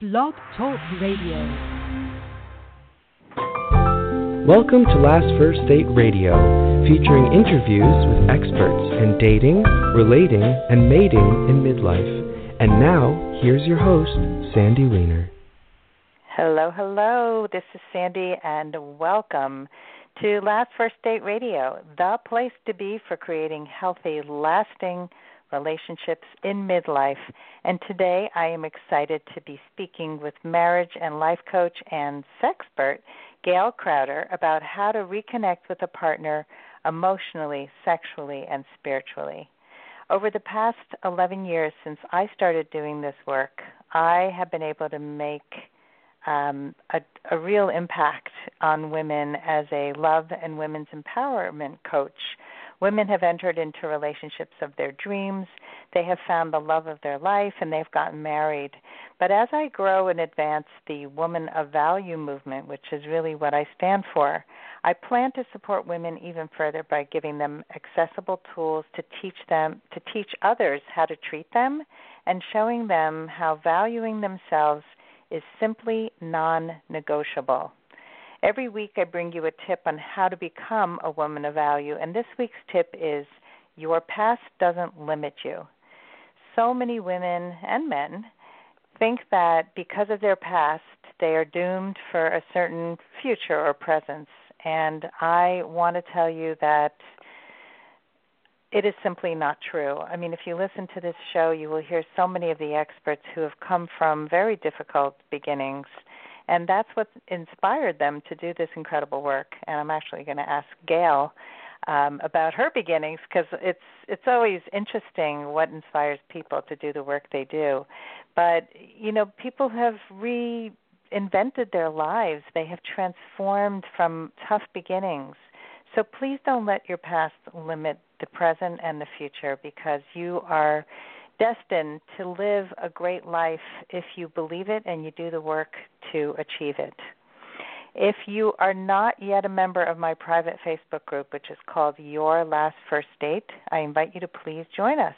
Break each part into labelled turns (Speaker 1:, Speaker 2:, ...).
Speaker 1: Blog Talk Radio.
Speaker 2: Welcome to Last First Date Radio, featuring interviews with experts in dating, relating, and mating in midlife. And now, here's your host, Sandy Weiner.
Speaker 3: Hello, hello. This is Sandy, and welcome to Last First Date Radio, the place to be for creating healthy, lasting relationships in midlife. And today I am excited to be speaking with marriage and life coach and sexpert Gail Crowder about how to reconnect with a partner emotionally, sexually, and spiritually. Over the past 11 years since I started doing this work, I have been able to make um, a, a real impact on women as a love and women's empowerment coach Women have entered into relationships of their dreams. They have found the love of their life and they've gotten married. But as I grow and advance the Woman of Value movement, which is really what I stand for, I plan to support women even further by giving them accessible tools to teach them to teach others how to treat them and showing them how valuing themselves is simply non-negotiable. Every week, I bring you a tip on how to become a woman of value, and this week's tip is Your past doesn't limit you. So many women and men think that because of their past, they are doomed for a certain future or presence. And I want to tell you that it is simply not true. I mean, if you listen to this show, you will hear so many of the experts who have come from very difficult beginnings and that's what inspired them to do this incredible work. And I'm actually going to ask Gail um, about her beginnings because it's it's always interesting what inspires people to do the work they do. But you know, people have reinvented their lives. They have transformed from tough beginnings. So please don't let your past limit the present and the future because you are destined to live a great life if you believe it and you do the work to achieve it. If you are not yet a member of my private Facebook group, which is called Your Last First Date, I invite you to please join us.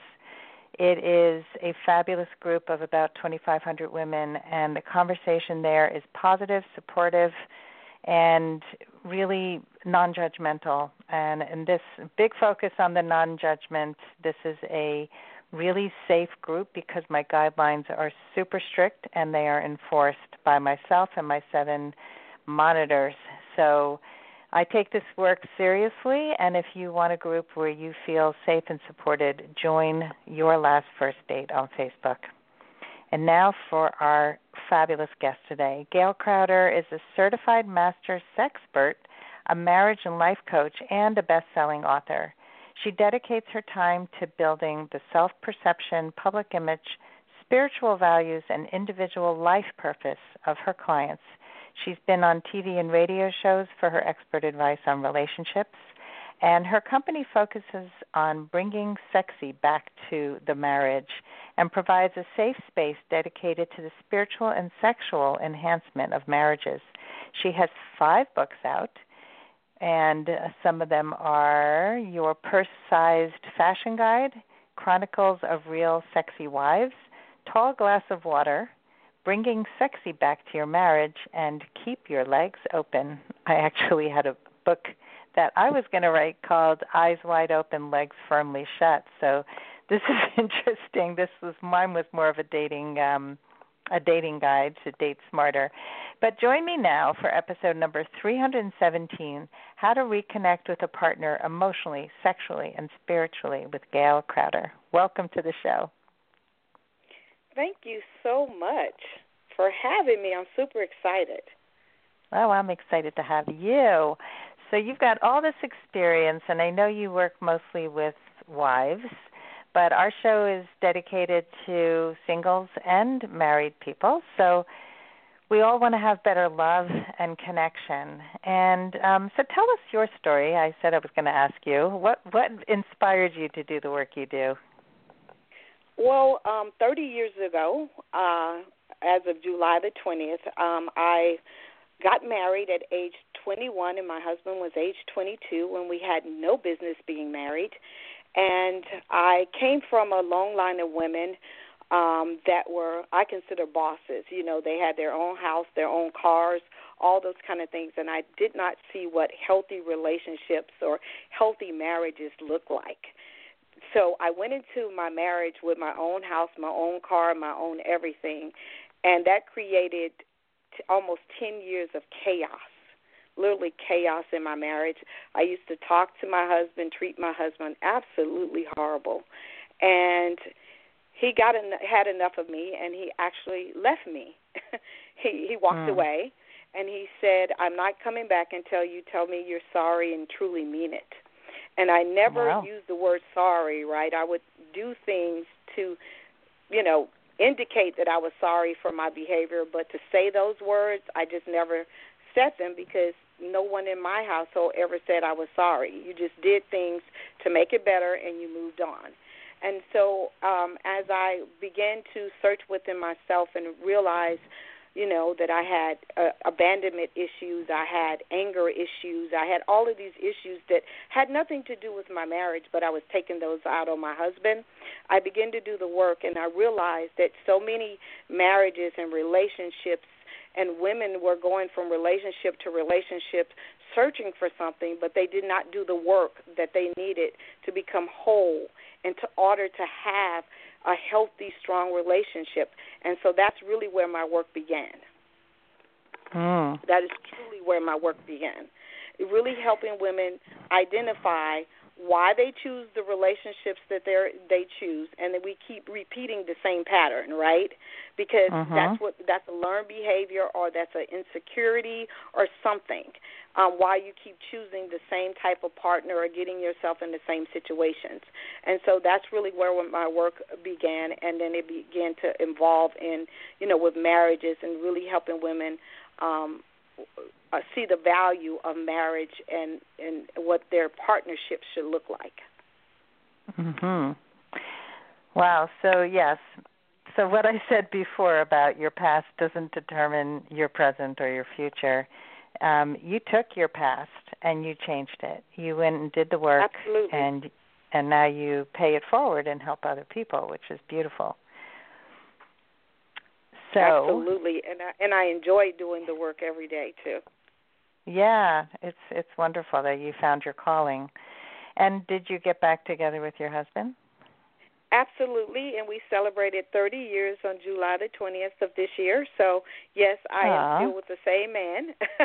Speaker 3: It is a fabulous group of about 2,500 women, and the conversation there is positive, supportive, and really non judgmental. And, and this big focus on the non judgment, this is a really safe group because my guidelines are super strict and they are enforced by myself and my seven monitors. So I take this work seriously, and if you want a group where you feel safe and supported, join Your Last First Date on Facebook. And now for our fabulous guest today. Gail Crowder is a certified master sexpert, a marriage and life coach, and a best selling author. She dedicates her time to building the self perception, public image, spiritual values, and individual life purpose of her clients. She's been on TV and radio shows for her expert advice on relationships, and her company focuses on bringing sexy back to the marriage and provides a safe space dedicated to the spiritual and sexual enhancement of marriages. She has five books out and uh, some of them are Your Purse Sized Fashion Guide, Chronicles of Real Sexy Wives, Tall Glass of Water, Bringing Sexy Back to Your Marriage, and Keep Your Legs Open. I actually had a book that I was going to write called Eyes Wide Open, Legs Firmly Shut. So this is interesting. This was mine was more of a dating um a dating guide to date smarter. But join me now for episode number 317 How to Reconnect with a Partner Emotionally, Sexually, and Spiritually with Gail Crowder. Welcome to the show.
Speaker 4: Thank you so much for having me. I'm super excited.
Speaker 3: Oh, I'm excited to have you. So, you've got all this experience, and I know you work mostly with wives but our show is dedicated to singles and married people. So we all want to have better love and connection. And um, so tell us your story. I said I was going to ask you what what inspired you to do the work you do.
Speaker 4: Well, um, 30 years ago, uh, as of July the 20th, um, I got married at age 21, and my husband was age 22 when we had no business being married. And I came from a long line of women um, that were I consider bosses. You know, they had their own house, their own cars, all those kind of things, and I did not see what healthy relationships or healthy marriages look like. So I went into my marriage with my own house, my own car, my own everything, and that created t- almost 10 years of chaos literally chaos in my marriage. I used to talk to my husband, treat my husband absolutely horrible, and he got en- had enough of me, and he actually left me. he he walked mm. away, and he said, "I'm not coming back until you tell me you're sorry and truly mean it." And I never
Speaker 3: wow.
Speaker 4: used the word sorry. Right? I would do things to, you know, indicate that I was sorry for my behavior, but to say those words, I just never said them because no one in my household ever said I was sorry. You just did things to make it better and you moved on. And so um, as I began to search within myself and realize, you know, that I had uh, abandonment issues, I had anger issues, I had all of these issues that had nothing to do with my marriage, but I was taking those out on my husband. I began to do the work and I realized that so many marriages and relationships and women were going from relationship to relationship searching for something, but they did not do the work that they needed to become whole and to order to have a healthy, strong relationship. And so that's really where my work began.
Speaker 3: Mm.
Speaker 4: That is truly where my work began. Really helping women identify why they choose the relationships that they they choose, and that we keep repeating the same pattern, right? Because
Speaker 3: uh-huh.
Speaker 4: that's what that's a learned behavior, or that's an insecurity, or something. Um, why you keep choosing the same type of partner or getting yourself in the same situations, and so that's really where my work began, and then it began to involve in you know with marriages and really helping women um, uh, see the value of marriage and and what their partnership should look like.
Speaker 3: Mhm. Wow. So yes. So what I said before about your past doesn't determine your present or your future. Um, you took your past and you changed it. You went and did the work,
Speaker 4: Absolutely.
Speaker 3: and and now you pay it forward and help other people, which is beautiful. So
Speaker 4: absolutely, and I, and I enjoy doing the work every day too.
Speaker 3: Yeah, it's it's wonderful that you found your calling. And did you get back together with your husband?
Speaker 4: Absolutely, and we celebrated 30 years on July the 20th of this year. So, yes, I
Speaker 3: Aww.
Speaker 4: am still with the same man.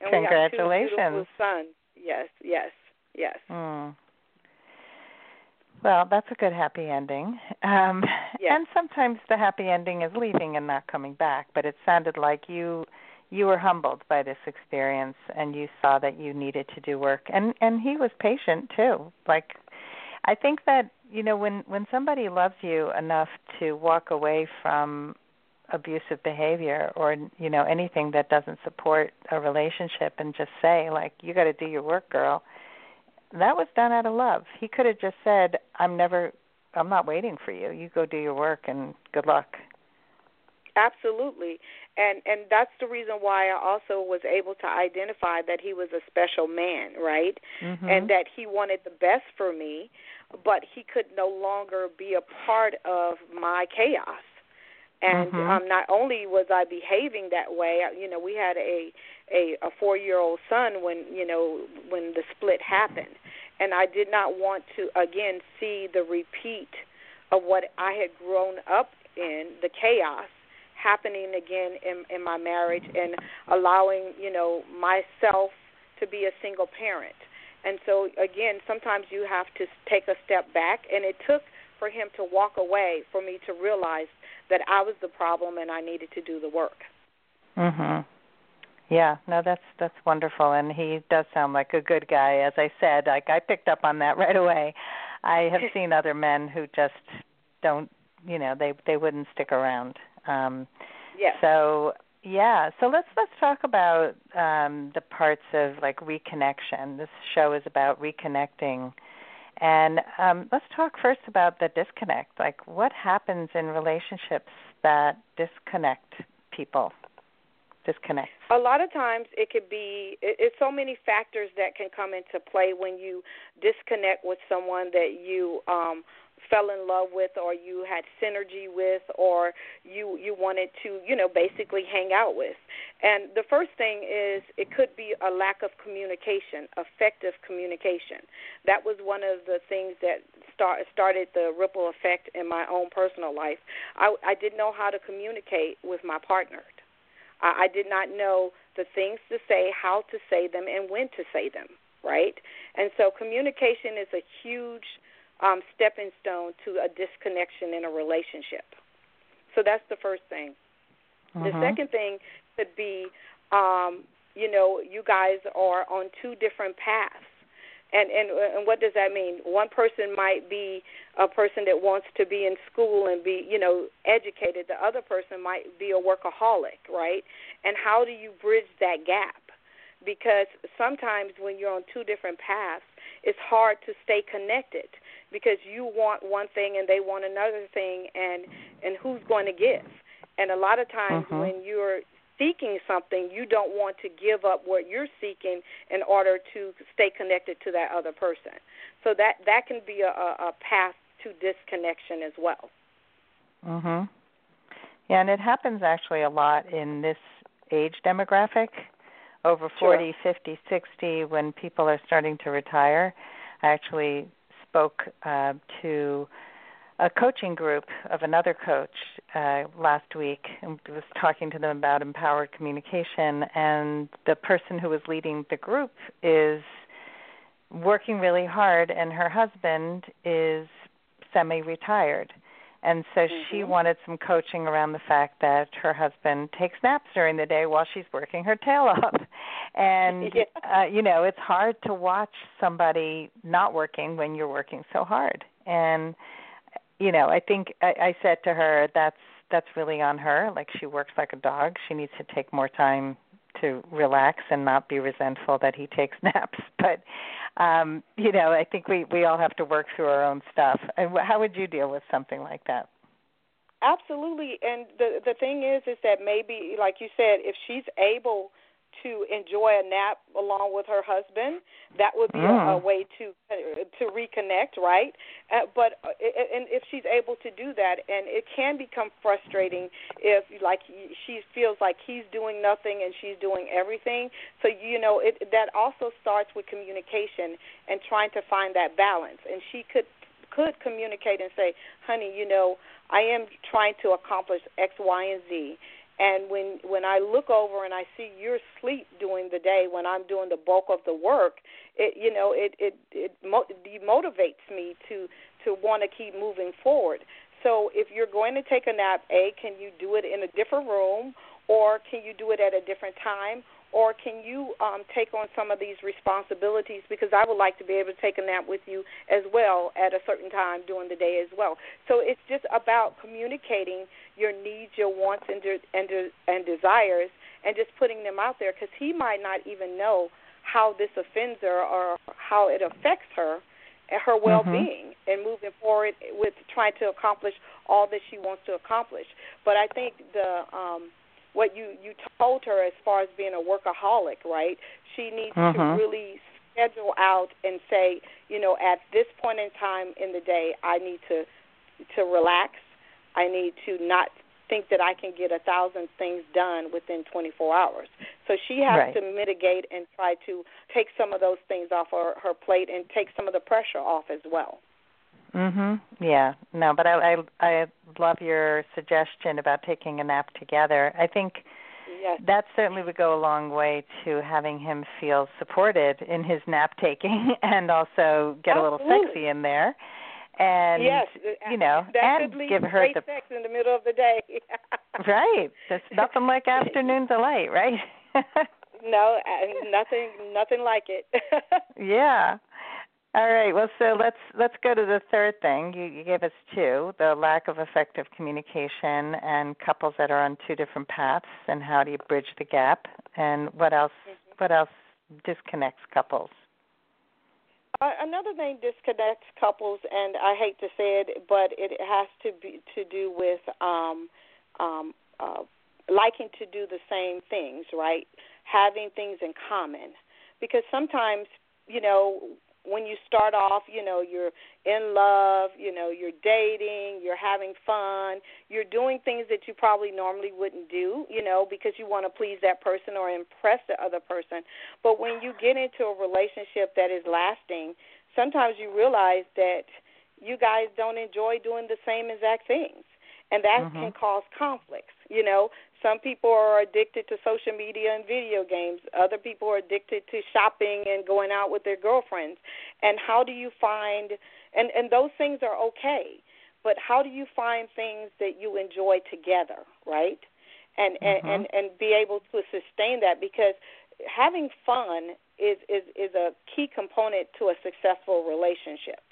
Speaker 4: and
Speaker 3: Congratulations.
Speaker 4: We have two sons. Yes, yes, yes.
Speaker 3: Mm. Well, that's a good happy ending. Um,
Speaker 4: yes.
Speaker 3: And sometimes the happy ending is leaving and not coming back. But it sounded like you you were humbled by this experience, and you saw that you needed to do work. And and he was patient too. Like, I think that you know when when somebody loves you enough to walk away from abusive behavior or you know anything that doesn't support a relationship and just say like you got to do your work girl that was done out of love. He could have just said, "I'm never, I'm not waiting for you. You go do your work and good luck."
Speaker 4: Absolutely, and and that's the reason why I also was able to identify that he was a special man, right?
Speaker 3: Mm-hmm.
Speaker 4: And that he wanted the best for me, but he could no longer be a part of my chaos. And
Speaker 3: mm-hmm.
Speaker 4: um, not only was I behaving that way, you know, we had a a, a four year old son when you know when the split happened, and I did not want to again see the repeat of what I had grown up in, the chaos happening again in in my marriage, and allowing you know myself to be a single parent. And so again, sometimes you have to take a step back, and it took for him to walk away for me to realize that I was the problem and I needed to do the work.
Speaker 3: Mhm. Yeah, no, that's that's wonderful, and he does sound like a good guy. As I said, like I picked up on that right away. I have seen other men who just don't, you know, they they wouldn't stick around. Um,
Speaker 4: yes.
Speaker 3: So yeah, so let's let's talk about um, the parts of like reconnection. This show is about reconnecting, and um, let's talk first about the disconnect. Like, what happens in relationships that disconnect people? disconnect?
Speaker 4: A lot of times it could be it's so many factors that can come into play when you disconnect with someone that you um fell in love with or you had synergy with or you you wanted to you know basically hang out with. And the first thing is it could be a lack of communication effective communication. That was one of the things that start started the ripple effect in my own personal life. I i didn't know how to communicate with my partner. I, I did not know the things to say how to say them and when to say them right? And so communication is a huge um, stepping stone to a disconnection in a relationship. So that's the first thing.
Speaker 3: Mm-hmm.
Speaker 4: The second thing could be, um, you know, you guys are on two different paths. And, and and what does that mean? One person might be a person that wants to be in school and be, you know, educated. The other person might be a workaholic, right? And how do you bridge that gap? Because sometimes when you're on two different paths, it's hard to stay connected because you want one thing and they want another thing and and who's going to give? And a lot of times
Speaker 3: mm-hmm.
Speaker 4: when you're seeking something you don't want to give up what you're seeking in order to stay connected to that other person. So that that can be a, a path to disconnection as well.
Speaker 3: Mhm yeah and it happens actually a lot in this age demographic. Over 40
Speaker 4: sure.
Speaker 3: 50 60 when people are starting to retire i actually spoke uh, to a coaching group of another coach uh, last week and was talking to them about empowered communication. And the person who was leading the group is working really hard and her husband is semi retired and so
Speaker 4: mm-hmm.
Speaker 3: she wanted some coaching around the fact that her husband takes naps during the day while she's working her tail off. And
Speaker 4: yeah.
Speaker 3: uh, you know, it's hard to watch somebody not working when you're working so hard. And you know, I think I, I said to her that's that's really on her. Like she works like a dog. She needs to take more time to relax and not be resentful that he takes naps. But um, you know, I think we we all have to work through our own stuff. And how would you deal with something like that?
Speaker 4: Absolutely, and the the thing is, is that maybe, like you said, if she's able to enjoy a nap along with her husband. That would be
Speaker 3: mm.
Speaker 4: a, a way to to reconnect, right? Uh, but uh, and if she's able to do that, and it can become frustrating if like she feels like he's doing nothing and she's doing everything. So you know it that also starts with communication and trying to find that balance. And she could could communicate and say, "Honey, you know, I am trying to accomplish X, Y, and Z." And when when I look over and I see you're asleep during the day when I'm doing the bulk of the work, it you know it it it demotivates me to to want to keep moving forward. So if you're going to take a nap, a can you do it in a different room, or can you do it at a different time, or can you um, take on some of these responsibilities? Because I would like to be able to take a nap with you as well at a certain time during the day as well. So it's just about communicating your needs, your wants, and de- and de- and desires, and just putting them out there. Because he might not even know how this offends her or how it affects her and her
Speaker 3: Mm-hmm.
Speaker 4: well-being mm-hmm. and moving forward with trying to accomplish all that she wants to accomplish. But I think the um what you you told her as far as being a workaholic, right? She needs
Speaker 3: mm-hmm.
Speaker 4: to really schedule out and say, you know, at this point in time in the day, I need to to relax. I need to not think that I can get a thousand things done within 24 hours. So she has
Speaker 3: right.
Speaker 4: to mitigate and try to take some of those things off her, her plate and take some of the pressure off as well.
Speaker 3: Mhm. Yeah. No, but I, I I love your suggestion about taking a nap together. I think
Speaker 4: yes.
Speaker 3: that certainly would go a long way to having him feel supported in his nap taking, and also get
Speaker 4: Absolutely.
Speaker 3: a little sexy in there. And
Speaker 4: yes,
Speaker 3: you know,
Speaker 4: that
Speaker 3: and give her the
Speaker 4: sex in the middle of the day.
Speaker 3: right. There's nothing like afternoon delight, right?
Speaker 4: no, uh, nothing, nothing like it.
Speaker 3: yeah. All right. Well, so let's let's go to the third thing. You, you gave us two: the lack of effective communication and couples that are on two different paths, and how do you bridge the gap? And what else?
Speaker 4: Mm-hmm.
Speaker 3: What else disconnects couples?
Speaker 4: Uh, another thing disconnects couples, and I hate to say it, but it has to be to do with um, um, uh, liking to do the same things, right? Having things in common, because sometimes you know when you start off, you know, you're in love, you know, you're dating, you're having fun, you're doing things that you probably normally wouldn't do, you know, because you want to please that person or impress the other person. But when you get into a relationship that is lasting, sometimes you realize that you guys don't enjoy doing the same exact things. And that
Speaker 3: mm-hmm.
Speaker 4: can cause conflicts. You know, some people are addicted to social media and video games. Other people are addicted to shopping and going out with their girlfriends. And how do you find and and those things are okay, but how do you find things that you enjoy together, right? And
Speaker 3: mm-hmm.
Speaker 4: and, and and be able to sustain that because having fun is is is a key component to a successful relationship.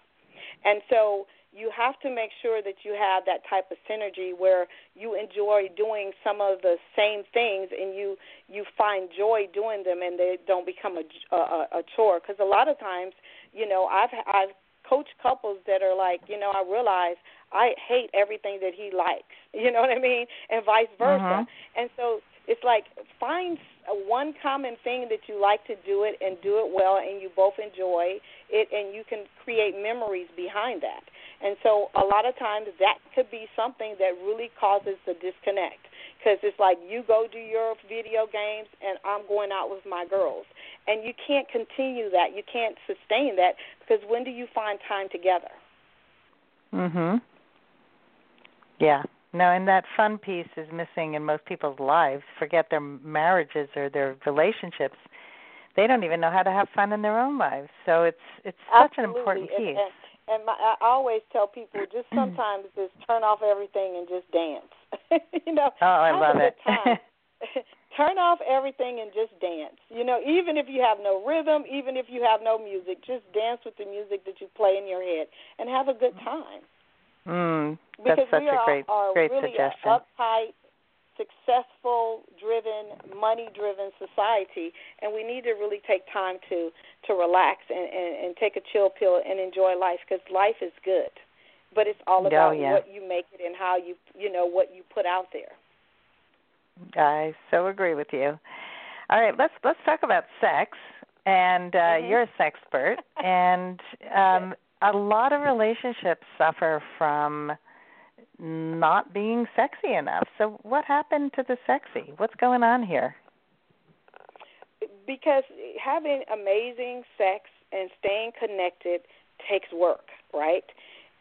Speaker 4: And so you have to make sure that you have that type of synergy where you enjoy doing some of the same things and you you find joy doing them and they don't become a a, a chore. Because a lot of times you know I've I've coached couples that are like you know I realize I hate everything that he likes you know what I mean? And vice versa.
Speaker 3: Mm-hmm.
Speaker 4: and so it's like find one common thing that you like to do it and do it well and you both enjoy it and you can create memories behind that and so a lot of times that could be something that really causes the disconnect because it's like you go do your video games and I'm going out with my girls. And you can't continue that. You can't sustain that because when do you find time together?
Speaker 3: Mhm. Yeah. No, and that fun piece is missing in most people's lives. Forget their marriages or their relationships. They don't even know how to have fun in their own lives. So it's it's such
Speaker 4: Absolutely.
Speaker 3: an important piece.
Speaker 4: And, and, and my, I always tell people just sometimes just turn off everything and just dance. you know,
Speaker 3: oh, I love it.
Speaker 4: turn off everything and just dance. You know, even if you have no rhythm, even if you have no music, just dance with the music that you play in your head and have a good time.
Speaker 3: Mm,
Speaker 4: because
Speaker 3: that's such
Speaker 4: we are,
Speaker 3: a great,
Speaker 4: are
Speaker 3: great
Speaker 4: really
Speaker 3: suggestion.
Speaker 4: an uptight, successful, driven, money-driven society, and we need to really take time to to relax and and, and take a chill pill and enjoy life because life is good, but it's all about
Speaker 3: oh, yeah.
Speaker 4: what you make it and how you you know what you put out there.
Speaker 3: I so agree with you. All right, let's let's talk about sex. And uh,
Speaker 4: mm-hmm.
Speaker 3: you're a sex expert, and um, a lot of relationships suffer from not being sexy enough. So, what happened to the sexy? What's going on here?
Speaker 4: Because having amazing sex and staying connected takes work, right?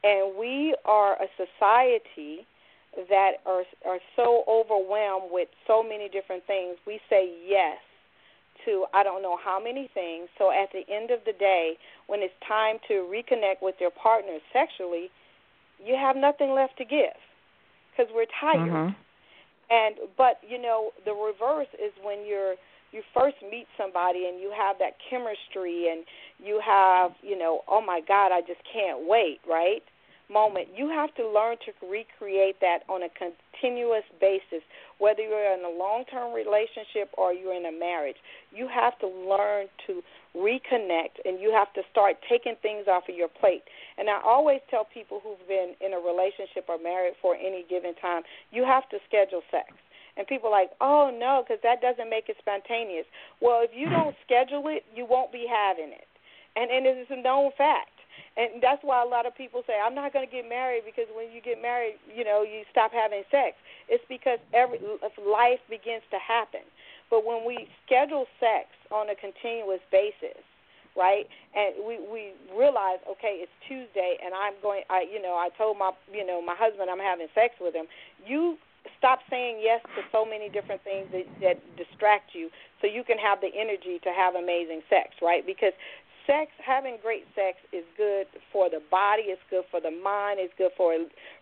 Speaker 4: And we are a society that are are so overwhelmed with so many different things. We say yes to I don't know how many things. So at the end of the day, when it's time to reconnect with your partner sexually, you have nothing left to give because we're tired.
Speaker 3: Mm-hmm.
Speaker 4: And but you know the reverse is when you're you first meet somebody and you have that chemistry and you have you know oh my god I just can't wait right moment. You have to learn to recreate that on a continuous basis, whether you're in a long term relationship or you're in a marriage. You have to learn to reconnect and you have to start taking things off of your plate. And I always tell people who've been in a relationship or married for any given time, you have to schedule sex. And people are like, oh no, because that doesn't make it spontaneous. Well, if you don't schedule it, you won't be having it. And, and it is a known fact and that's why a lot of people say I'm not going to get married because when you get married, you know, you stop having sex. It's because every life begins to happen. But when we schedule sex on a continuous basis, right? And we we realize, okay, it's Tuesday, and I'm going. I you know I told my you know my husband I'm having sex with him. You stop saying yes to so many different things that, that distract you, so you can have the energy to have amazing sex, right? Because sex, having great sex is good for the body, it's good for the mind, it's good for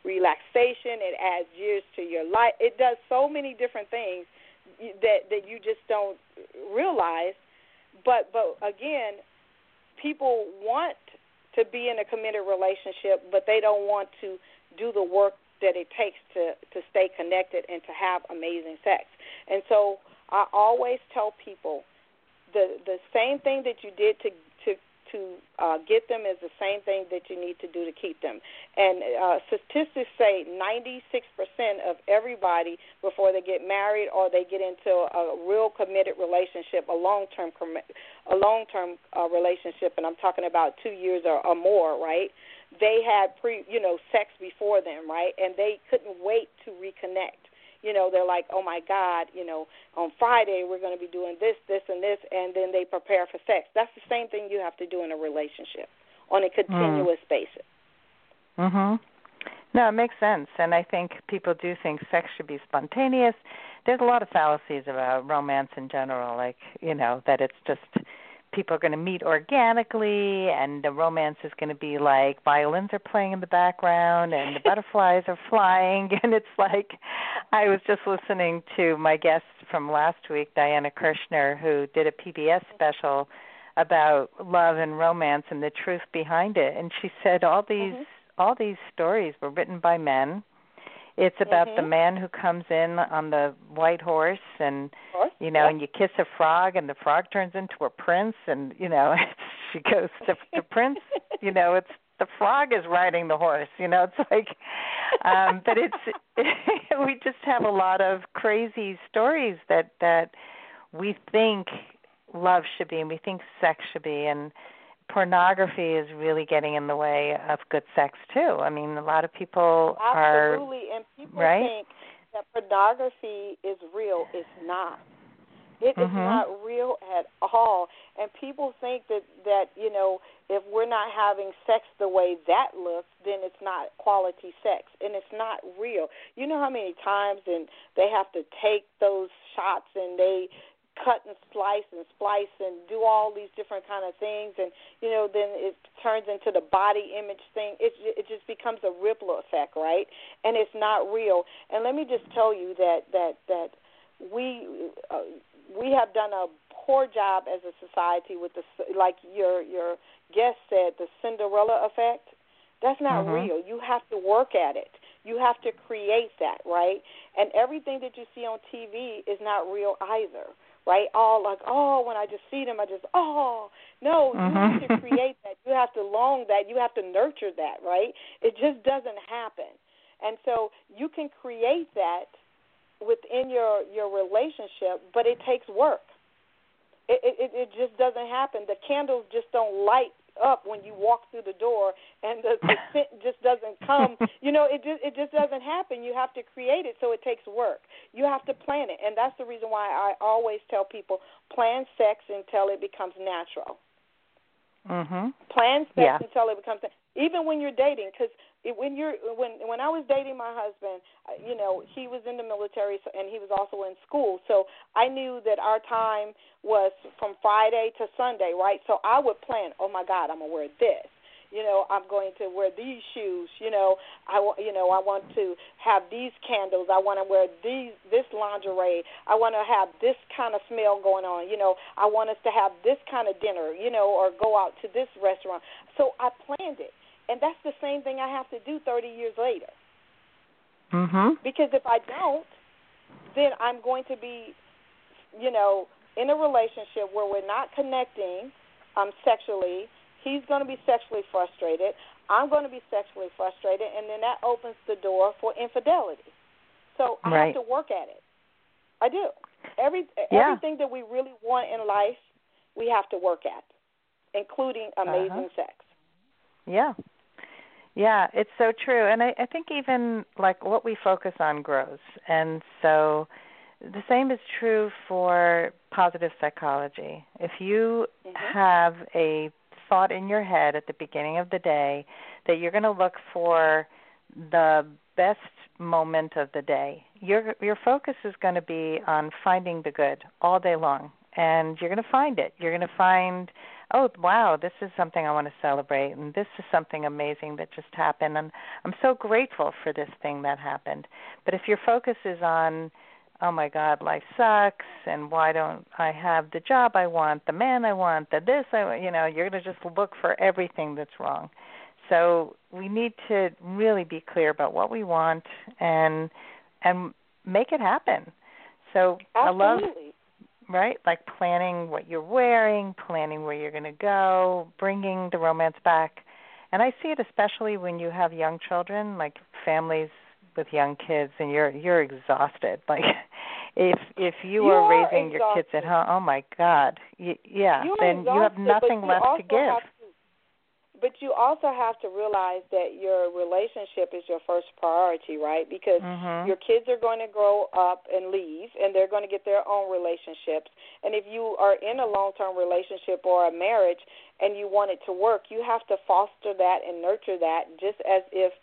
Speaker 4: relaxation, it adds years to your life. It does so many different things that that you just don't realize. But but again, people want to be in a committed relationship, but they don't want to do the work that it takes to to stay connected and to have amazing sex. And so I always tell people the the same thing that you did to to uh, get them is the same thing that you need to do to keep them. And uh, statistics say 96% of everybody before they get married or they get into a real committed relationship, a long-term a long-term uh, relationship, and I'm talking about two years or, or more, right? They had pre, you know, sex before them, right? And they couldn't wait to reconnect you know they're like oh my god you know on friday we're going to be doing this this and this and then they prepare for sex. That's the same thing you have to do in a relationship on a continuous mm. basis.
Speaker 3: Mhm no it makes sense and i think people do think sex should be spontaneous. There's a lot of fallacies about romance in general like you know that it's just people are going to meet organically and the romance is going to be like violins are playing in the background and the butterflies are flying and it's like I was just listening to my guest from last week Diana Kirschner who did a PBS special about love and romance and the truth behind it and she said all these mm-hmm. all these stories were written by men it's about
Speaker 4: mm-hmm.
Speaker 3: the man who comes in on the white horse and you know, and you kiss a frog and the frog turns into a prince and you know, she goes to the prince, you know, it's the frog is riding the horse, you know, it's like um but it's we just have a lot of crazy stories that that we think love should be and we think sex should be and pornography is really getting in the way of good sex too. I mean, a lot of people
Speaker 4: Absolutely.
Speaker 3: are
Speaker 4: Absolutely, and people
Speaker 3: right?
Speaker 4: think that pornography is real. It's not. It
Speaker 3: mm-hmm.
Speaker 4: is not real at all. And people think that that you know if we're not having sex the way that looks, then it's not quality sex, and it's not real. You know how many times and they have to take those shots and they cut and slice and splice and do all these different kind of things and you know then it turns into the body image thing. It it just becomes a ripple effect right? And it's not real. And let me just tell you that that that we uh, we have done a poor job as a society with the like your your guest said the Cinderella effect. That's not
Speaker 3: mm-hmm.
Speaker 4: real. You have to work at it. You have to create that right? And everything that you see on TV is not real either right? All like, oh, when I just see them, I just, oh, no, you
Speaker 3: mm-hmm.
Speaker 4: have to create that. You have to long that. You have to nurture that, right? It just doesn't happen. And so you can create that within your your relationship, but it takes work. It it it just doesn't happen. The candles just don't light up when you walk through the door and the, the scent just doesn't come. You know it just it just doesn't happen. You have to create it so it takes work. You have to plan it. And that's the reason why i always tell people plan sex until it becomes natural.
Speaker 3: Mhm
Speaker 4: plan sex
Speaker 3: yeah.
Speaker 4: until it becomes even when you're dating because when you're when when I was dating my husband, you know, he was in the military and he was also in school. So I knew that our time was from Friday to Sunday, right? So I would plan, "Oh my god, I'm going to wear this." You know, I'm going to wear these shoes. You know, I want. You know, I want to have these candles. I want to wear these this lingerie. I want to have this kind of smell going on. You know, I want us to have this kind of dinner. You know, or go out to this restaurant. So I planned it and that's the same thing I have to do 30 years later.
Speaker 3: Mhm.
Speaker 4: Because if I don't, then I'm going to be, you know, in a relationship where we're not connecting um, sexually. He's going to be sexually frustrated. I'm going to be sexually frustrated, and then that opens the door for infidelity. So I
Speaker 3: right.
Speaker 4: have to work at it. I do. Every
Speaker 3: yeah.
Speaker 4: everything that we really want in life, we have to work at, including amazing
Speaker 3: uh-huh.
Speaker 4: sex.
Speaker 3: Yeah. Yeah, it's so true. And I, I think even like what we focus on grows. And so the same is true for positive psychology. If you
Speaker 4: mm-hmm.
Speaker 3: have a thought in your head at the beginning of the day that you're going to look for the best moment of the day, your your focus is going to be on finding the good all day long. And you're going to find it. You're going to find oh wow this is something i want to celebrate and this is something amazing that just happened and i'm so grateful for this thing that happened. But if your focus is on oh my god life sucks and why don't i have the job i want the man i want the this i you know you're going to just look for everything that's wrong. So we need to really be clear about what we want and and make it happen. So
Speaker 4: Absolutely.
Speaker 3: i love right? Like planning what you're wearing, planning where you're going to go, bringing the romance back. And I see it especially when you have young children, like families with young kids and you're you're exhausted. Like if if you,
Speaker 4: you
Speaker 3: are, raising
Speaker 4: exhausted.
Speaker 3: your kids at home, oh my god. Y- yeah,
Speaker 4: you
Speaker 3: then you have nothing left to give.
Speaker 4: But you also have to realize that your relationship is your first priority, right? Because
Speaker 3: Mhm.
Speaker 4: your kids are going to grow up and leave, and they're going to get their own relationships. And if you are in a long-term relationship or a marriage and you want it to work, you have to foster that and nurture that, just as if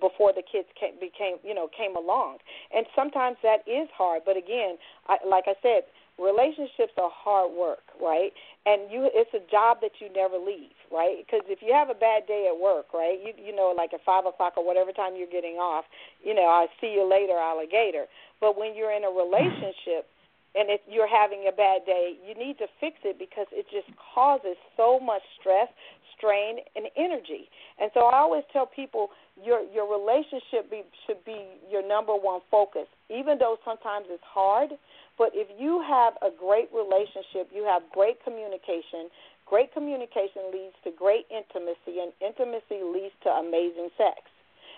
Speaker 4: before the kids came, became, you know, came along. And sometimes that is hard. But again, I, like I said, relationships are hard work, right? And you, it's a job that you never leave, right? Because if you have a bad day at work, right, you you know, like at five o'clock or whatever time you're getting off, you know, I see you later, alligator. But when you're in a relationship and if you're having a bad day, you need to fix it because it just causes so much stress, strain, and energy. And so I always tell people your your relationship be, should be your number one focus, even though sometimes it's hard. But if you have a great relationship, you have great communication. Great communication leads to great intimacy, and intimacy leads to amazing sex.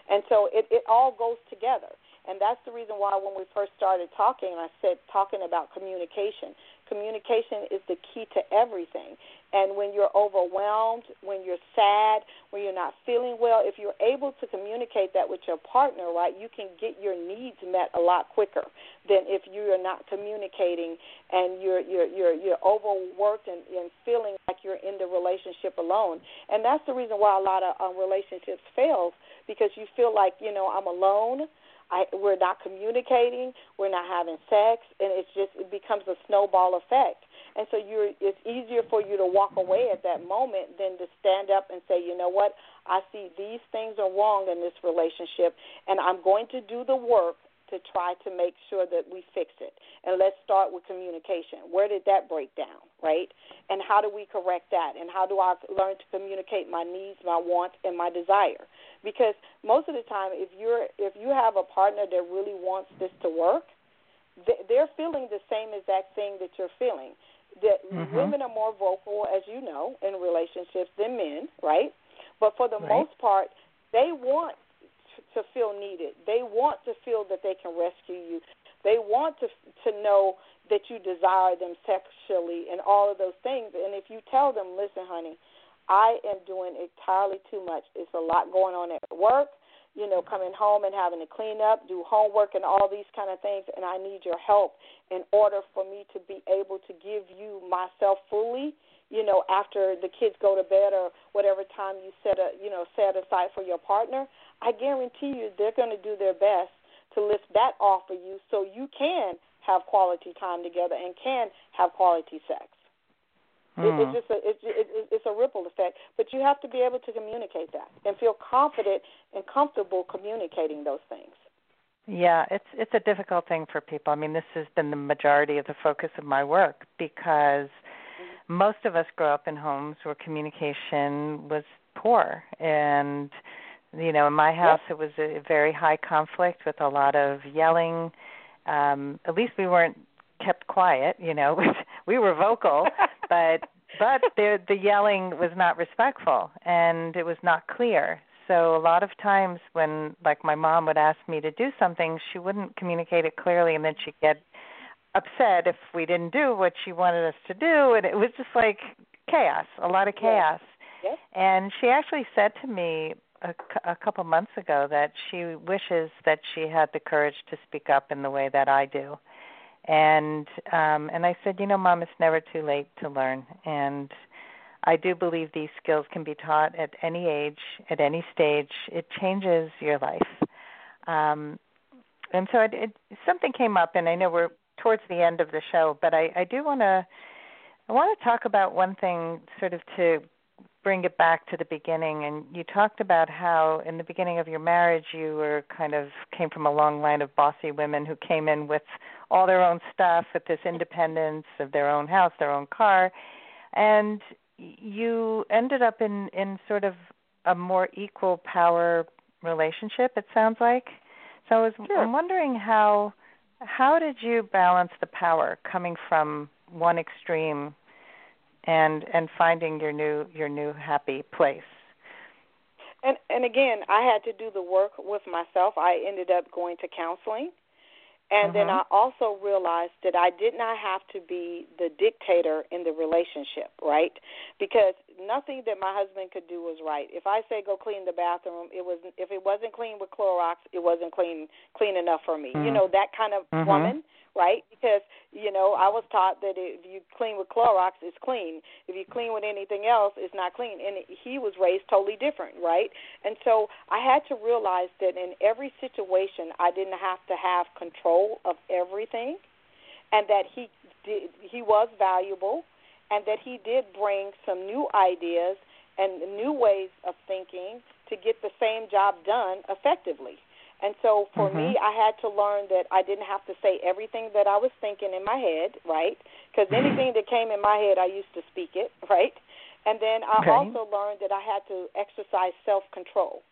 Speaker 4: And so it, it all goes together. And that's the reason why when we first started talking, I said talking about communication. Communication is the key to everything. And when you're overwhelmed, when you're sad, when you're not feeling well, if you're able to communicate that with your partner, right, you can get your needs met a lot quicker than if you are not communicating and you're you're you're you're overworked and, and feeling like you're in the relationship alone. And that's the reason why a lot of um, relationships fail because you feel like you know I'm alone. I, we're not communicating, we're not having sex, and it's just it becomes a snowball effect. And so you're it's easier for you to walk away at that moment than to stand up and say, you know what, I see these things are wrong in this relationship, and I'm going to do the work to try to make sure that we fix it. And let's start with communication. Where did that break down, right? And how do we correct that? And how do I learn to communicate my needs, my wants, and my desire? Because most of the time, if you're if you have a partner that really wants this to work, they're feeling the same exact thing that you're feeling. That
Speaker 3: Mhm.
Speaker 4: women are more vocal, as you know, in relationships than men, right? But for the
Speaker 3: Right.
Speaker 4: most part, they want to feel needed. They want to feel that they can rescue you. They want to to know that you desire them sexually and all of those things. And if you tell them, "Listen, honey, I am doing entirely too much. It's a lot going on at work. You know, coming home and having to clean up, do homework, and all these kind of things. And I need your help in order for me to be able to give you myself fully." You know, after the kids go to bed or whatever time you set a you know set aside for your partner, I guarantee you they're going to do their best to lift that off of you so you can have quality time together and can have quality sex. It,
Speaker 3: Hmm.
Speaker 4: it's just a it's it, it's a ripple effect, but you have to be able to communicate that and feel confident and comfortable communicating those things.
Speaker 3: Yeah, it's it's a difficult thing for people. I mean, this has been the majority of the focus of my work because most of us grow up in homes where communication was poor and you know, in my house it was a very high conflict with a lot of yelling. Um at least we weren't kept quiet, you know. we were vocal, but but the the yelling was not respectful and it was not clear. So a lot of times when like my mom would ask me to do something, she wouldn't communicate it clearly and then she'd get upset if we didn't do what she wanted us to do and it was just like chaos, a lot of chaos.
Speaker 4: Yes.
Speaker 3: And she actually said to me a, a couple months ago that she wishes that she had the courage to speak up in the way that I do. And um and I said, you know, mom, it's never too late to learn and I do believe these skills can be taught at any age, at any stage. It changes your life. Um and so it, it something came up and I know we're towards the end of the show, but I I do want to I want to talk about one thing sort of to bring it back to the beginning. And you talked about how in the beginning of your marriage you were kind of came from a long line of bossy women who came in with all their own stuff with this independence of their own house their own car. And you ended up in in sort of a more equal power relationship it sounds like. So I was
Speaker 4: Sure.
Speaker 3: I'm wondering how how did you balance the power coming from one extreme and and finding your new your new happy place?
Speaker 4: And and again, I had to do the work with myself. I ended up going to counseling and then
Speaker 3: Mhm.
Speaker 4: I also realized that I did not have to be the dictator in the relationship, right? Because nothing that my husband could do was right. If I say go clean the bathroom, it was if it wasn't clean with Clorox, it wasn't clean clean enough for me. You
Speaker 3: Mhm.
Speaker 4: know that kind of
Speaker 3: Mhm.
Speaker 4: woman, right? Because you know I was taught that if you clean with Clorox, it's clean. If you clean with anything else, it's not clean. And he was raised totally different, right? And so I had to realize that in every situation, I didn't have to have control of everything, and that he did, he was valuable, and that he did bring some new ideas and new ways of thinking to get the same job done effectively. And so for me,
Speaker 3: Mhm.
Speaker 4: I had to learn that I didn't have to say everything that I was thinking in my head, right? Because anything that came in my head, I used to speak it, right? And then I
Speaker 3: Okay.
Speaker 4: also learned that I had to exercise self control.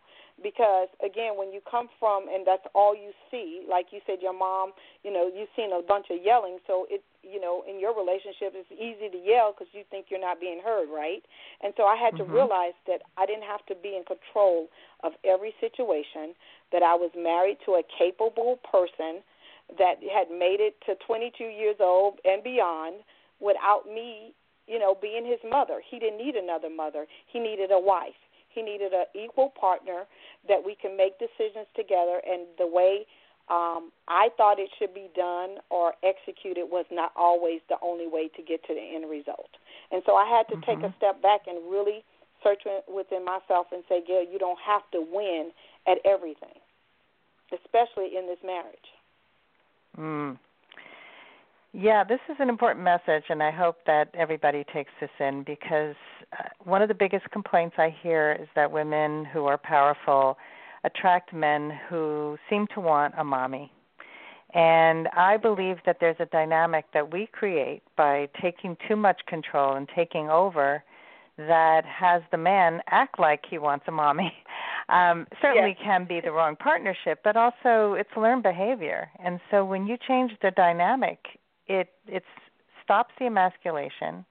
Speaker 4: Because again, when you come from and that's all you see, like you said, your mom, you know, you've seen a bunch of yelling, so it, you know, in your relationship, it's easy to yell because you think you're not being heard, right? And so I had to
Speaker 3: Mhm.
Speaker 4: realize that I didn't have to be in control of every situation. That I was married to a capable person that had made it to 22 years old and beyond without me, you know, being his mother. He didn't need another mother. He needed a wife. He needed an equal partner that we can make decisions together. And the way um, I thought it should be done or executed was not always the only way to get to the end result. And so I had to take a
Speaker 3: Mhm.
Speaker 4: step back and really search within myself and say, Gail, you don't have to win at everything, especially in this marriage.
Speaker 3: Mm. Yeah, this is an important message, and I hope that everybody takes this in because uh, one of the biggest complaints I hear is that women who are powerful attract men who seem to want a mommy. And I believe that there's a dynamic that we create by taking too much control and taking over that has the man act like he wants a mommy. Um, certainly
Speaker 4: Yes.
Speaker 3: can be the wrong partnership, but also it's learned behavior. And so when you change the dynamic, it it stops the emasculation.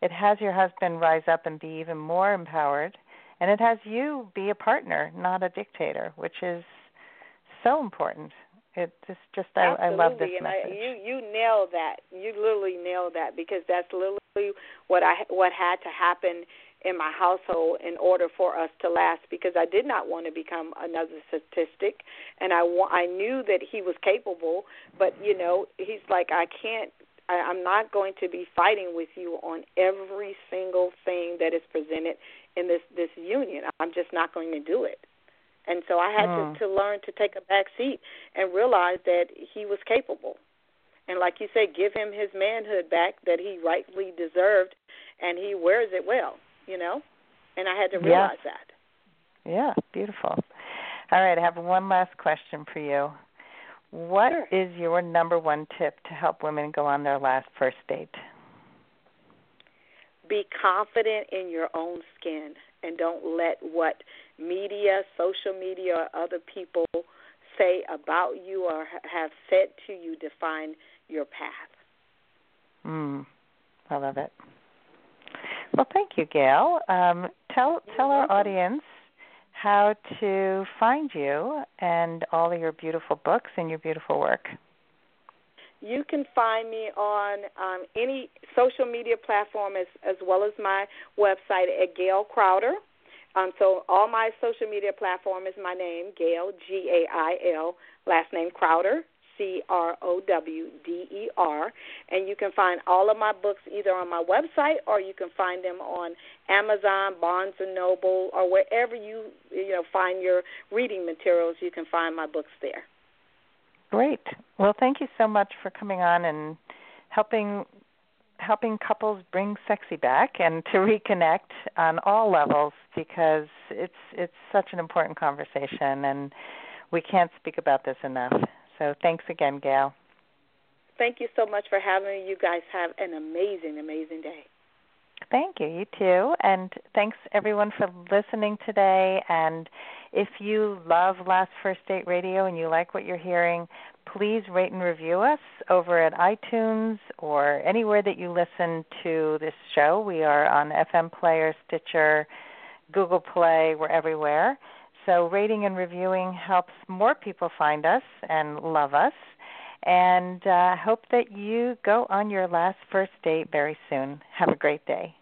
Speaker 3: It has your husband rise up and be even more empowered, and it has you be a partner, not a dictator, which is so important. It just just I, I love this
Speaker 4: and
Speaker 3: message.
Speaker 4: I, you you nailed that. You literally nailed that because that's literally what I what had to happen in my household in order for us to last. Because I did not want to become another statistic, and I wa- I knew that he was capable, but you know he's like I can't. I, I'm not going to be fighting with you on every single thing that is presented in this this union. I'm just not going to do it. And so I had
Speaker 3: Mm.
Speaker 4: to, to learn to take a back seat and realize that he was capable. And like you say, give him his manhood back that he rightfully deserved, and he wears it well, you know? And I had to realize that.
Speaker 3: Yeah, beautiful. All right, I have one last question for you. What
Speaker 4: Sure.
Speaker 3: is your number one tip to help women go on their last first date?
Speaker 4: Be confident in your own skin and don't let what media, social media, or other people say about you or have said to you define your path.
Speaker 3: Mm, I love it. Well, thank you, Gail. Um, tell tell our audience how to find you and all of your beautiful books and your beautiful work.
Speaker 4: You can find me on um, any social media platform as as well as my website at Gail Crowder. Um, so all my social media platform is my name, Gail G A I L, last name Crowder C R O W D E R, and you can find all of my books either on my website or you can find them on Amazon, Barnes and Noble, or wherever you you know find your reading materials. You can find my books there.
Speaker 3: Great. Well, thank you so much for coming on and helping helping couples bring sexy back and to reconnect on all levels because it's it's such an important conversation and we can't speak about this enough. So thanks again, Gail.
Speaker 4: Thank you so much for having me. You guys have an amazing, amazing day.
Speaker 3: Thank you. You too. And thanks everyone for listening today. And if you love Last First Date Radio and you like what you're hearing, please rate and review us over at iTunes or anywhere that you listen to this show. We are on FM Player, Stitcher, Google Play, we're everywhere. So, rating and reviewing helps more people find us and love us. And uh, hope that you go on your last first date very soon. Have a great day.